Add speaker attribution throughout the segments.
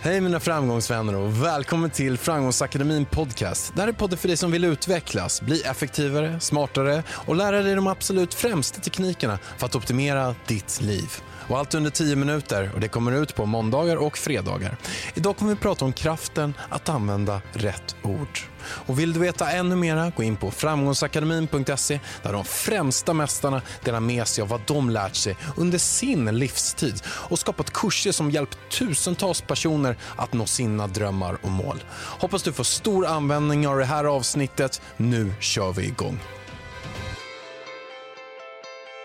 Speaker 1: Hej mina framgångsvänner och välkommen till Framgångsakademin podcast. Det här är podden för dig som vill utvecklas, bli effektivare, smartare och lära dig de absolut främsta teknikerna för att optimera ditt liv. Och allt under 10 minuter och det kommer ut på måndagar och fredagar. Idag kommer vi prata om kraften att använda rätt ord. Och vill du veta ännu mera, gå in på framgångsakademin.se där de främsta mästarna delar med sig av vad de lärt sig under sin livstid och skapat kurser som hjälpt tusentals personer att nå sina drömmar och mål. Hoppas du får stor användning av det här avsnittet. Nu kör vi igång.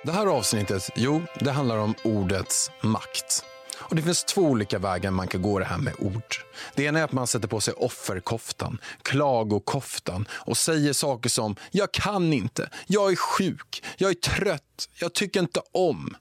Speaker 1: Det här avsnittet, jo, det handlar om ordets makt. Och Det finns två olika vägar man kan gå det här med ord. Det ena är att man sätter på sig offerkoftan, klagokoftan och säger saker som “jag kan inte”, “jag är sjuk”, “jag är trött”, “jag tycker inte om”.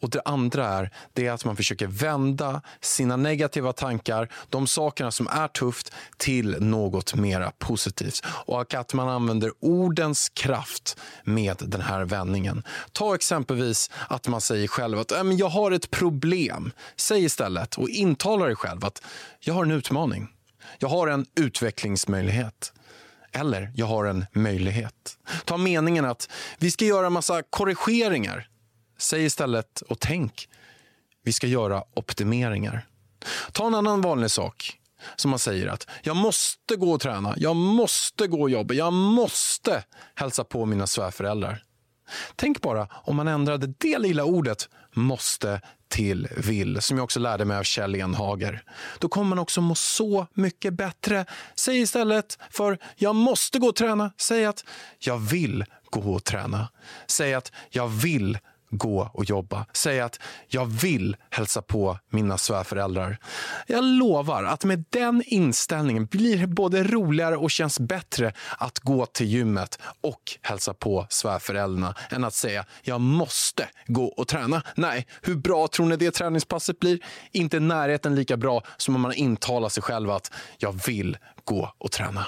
Speaker 1: Och Det andra är, det är att man försöker vända sina negativa tankar, de sakerna som är tufft, till något mera positivt. Och att man använder ordens kraft med den här vändningen. Ta exempelvis att man säger själv att äh, men jag har ett problem. Säg istället och intala dig själv att jag har en utmaning. Jag har en utvecklingsmöjlighet. Eller jag har en möjlighet. Ta meningen att vi ska göra en massa korrigeringar Säg istället och tänk, vi ska göra optimeringar. Ta en annan vanlig sak som man säger att jag måste gå och träna, jag måste gå och jobba, jag måste hälsa på mina svärföräldrar. Tänk bara om man ändrade det lilla ordet måste till vill, som jag också lärde mig av Kjell Enhager. Då kommer man också må så mycket bättre. Säg istället för jag måste gå och träna, säg att jag vill gå och träna. Säg att jag vill gå och jobba. Säg att jag vill hälsa på mina svärföräldrar. Jag lovar att med den inställningen blir det både roligare och känns bättre att gå till gymmet och hälsa på svärföräldrarna än att säga jag måste gå och träna. Nej, hur bra tror ni det träningspasset blir? Inte i närheten lika bra som om man intalar sig själv att jag vill gå och träna.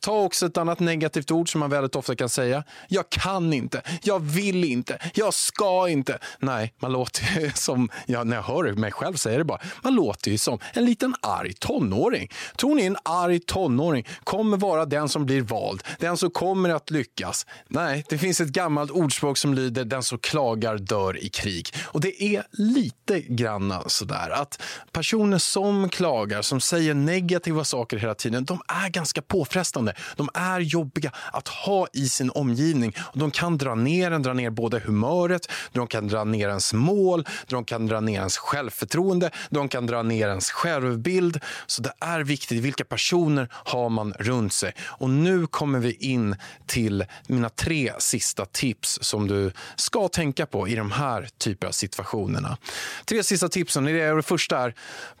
Speaker 1: Ta också ett annat negativt ord som man väldigt ofta kan säga. Jag kan inte, jag vill inte, jag ska inte. Nej, man låter ju som, ja, när jag hör mig själv säga det bara, man låter ju som en liten arg tonåring. Tror ni en arg tonåring kommer vara den som blir vald, den som kommer att lyckas? Nej, det finns ett gammalt ordspråk som lyder den som klagar dör i krig. Och det är lite granna sådär att personer som klagar, som säger negativa saker hela tiden, de är ganska påfrestande påfrestande. De är jobbiga att ha i sin omgivning. Och de kan dra ner en, dra ner både humöret, de kan dra ner ens mål, de kan dra ner ens självförtroende, de kan dra ner ens självbild. Så det är viktigt. Vilka personer har man runt sig? Och nu kommer vi in till mina tre sista tips som du ska tänka på i de här typerna av situationerna. Tre sista tipsen. Det första är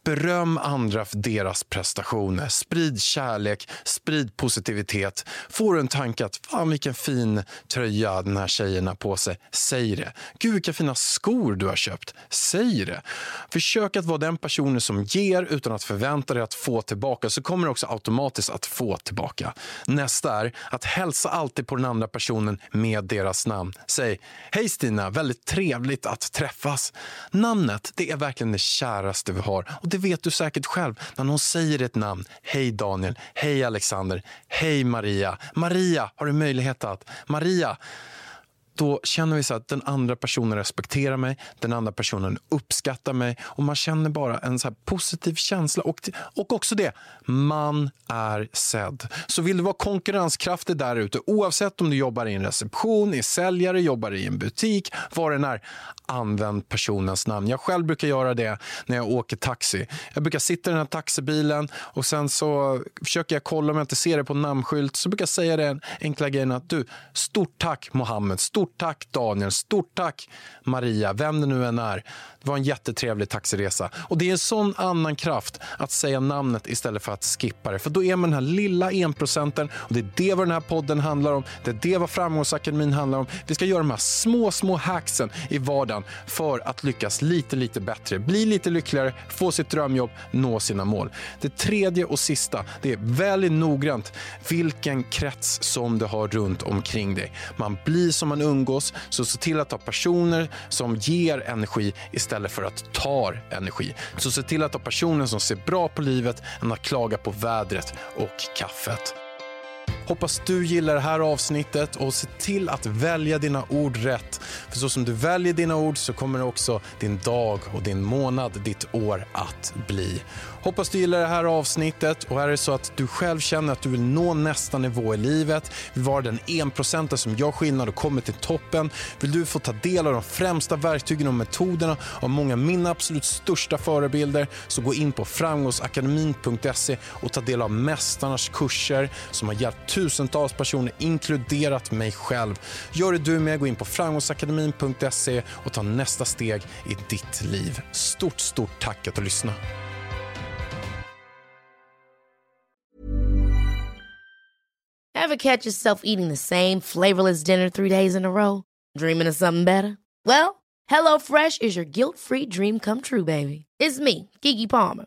Speaker 1: beröm andra för deras prestationer. Sprid kärlek, sprid positivitet. Får du en tanke att fan vilken fin tröja den här tjejen har på sig, säg det. Gud vilka fina skor du har köpt, säg det. Försök att vara den personen som ger utan att förvänta dig att få tillbaka så kommer du också automatiskt att få tillbaka. Nästa är att hälsa alltid på den andra personen med deras namn. Säg hej Stina, väldigt trevligt att träffas. Namnet, det är verkligen det käraste vi har och det vet du säkert själv när någon säger ett namn. Hej Daniel, hej Alexander, Hej Maria. Maria, har du möjlighet att? Maria, då känner vi så att den andra personen respekterar mig, den andra personen uppskattar mig och man känner bara en så positiv känsla. Och, och också det, man är sedd. Så vill du vara konkurrenskraftig där ute, oavsett om du jobbar i en reception, är säljare, jobbar i en butik, vad det är, använd personens namn. Jag själv brukar göra det när jag åker taxi. Jag brukar sitta i den här taxibilen och sen så försöker jag kolla om jag inte ser det på namnskylt. Så brukar jag säga den enkla grejen att du, stort tack Mohammed, stort Stort tack Daniel, stort tack Maria, vem det nu än är. Det var en jättetrevlig taxiresa. Och det är en sån annan kraft att säga namnet istället för att skippa det. För då är man den här lilla enprocenten och det är det vad den här podden handlar om. Det är det vad Framgångsakademin handlar om. Vi ska göra de här små, små hacksen i vardagen för att lyckas lite, lite bättre. Bli lite lyckligare, få sitt drömjobb, nå sina mål. Det tredje och sista, det är väldigt noggrant vilken krets som du har runt omkring dig. Man blir som man umgås, så se till att ha personer som ger energi istället för att ta energi. Så se till att ha personer som ser bra på livet än att klaga på vädret och kaffet. Hoppas du gillar det här avsnittet och se till att välja dina ord rätt. För så som du väljer dina ord så kommer också din dag och din månad, ditt år att bli. Hoppas du gillar det här avsnittet och är det så att du själv känner att du vill nå nästa nivå i livet, vill vara den enprocenten som gör skillnad och kommer till toppen, vill du få ta del av de främsta verktygen och metoderna av många av mina absolut största förebilder så gå in på framgångsakademin.se och ta del av mästarnas kurser som har hjälpt tusentals personer, inkluderat mig själv. Gör det du med, gå in på framgångsakademin.se och ta nästa steg i ditt liv. Stort, stort tack att du lyssnade.
Speaker 2: Have catch yourself eating the same flavorless dinner three days in a row? Dreaming of something better? Well, Hello Fresh is your guilt-free dream come true, baby. It's me, Gigi Palmer.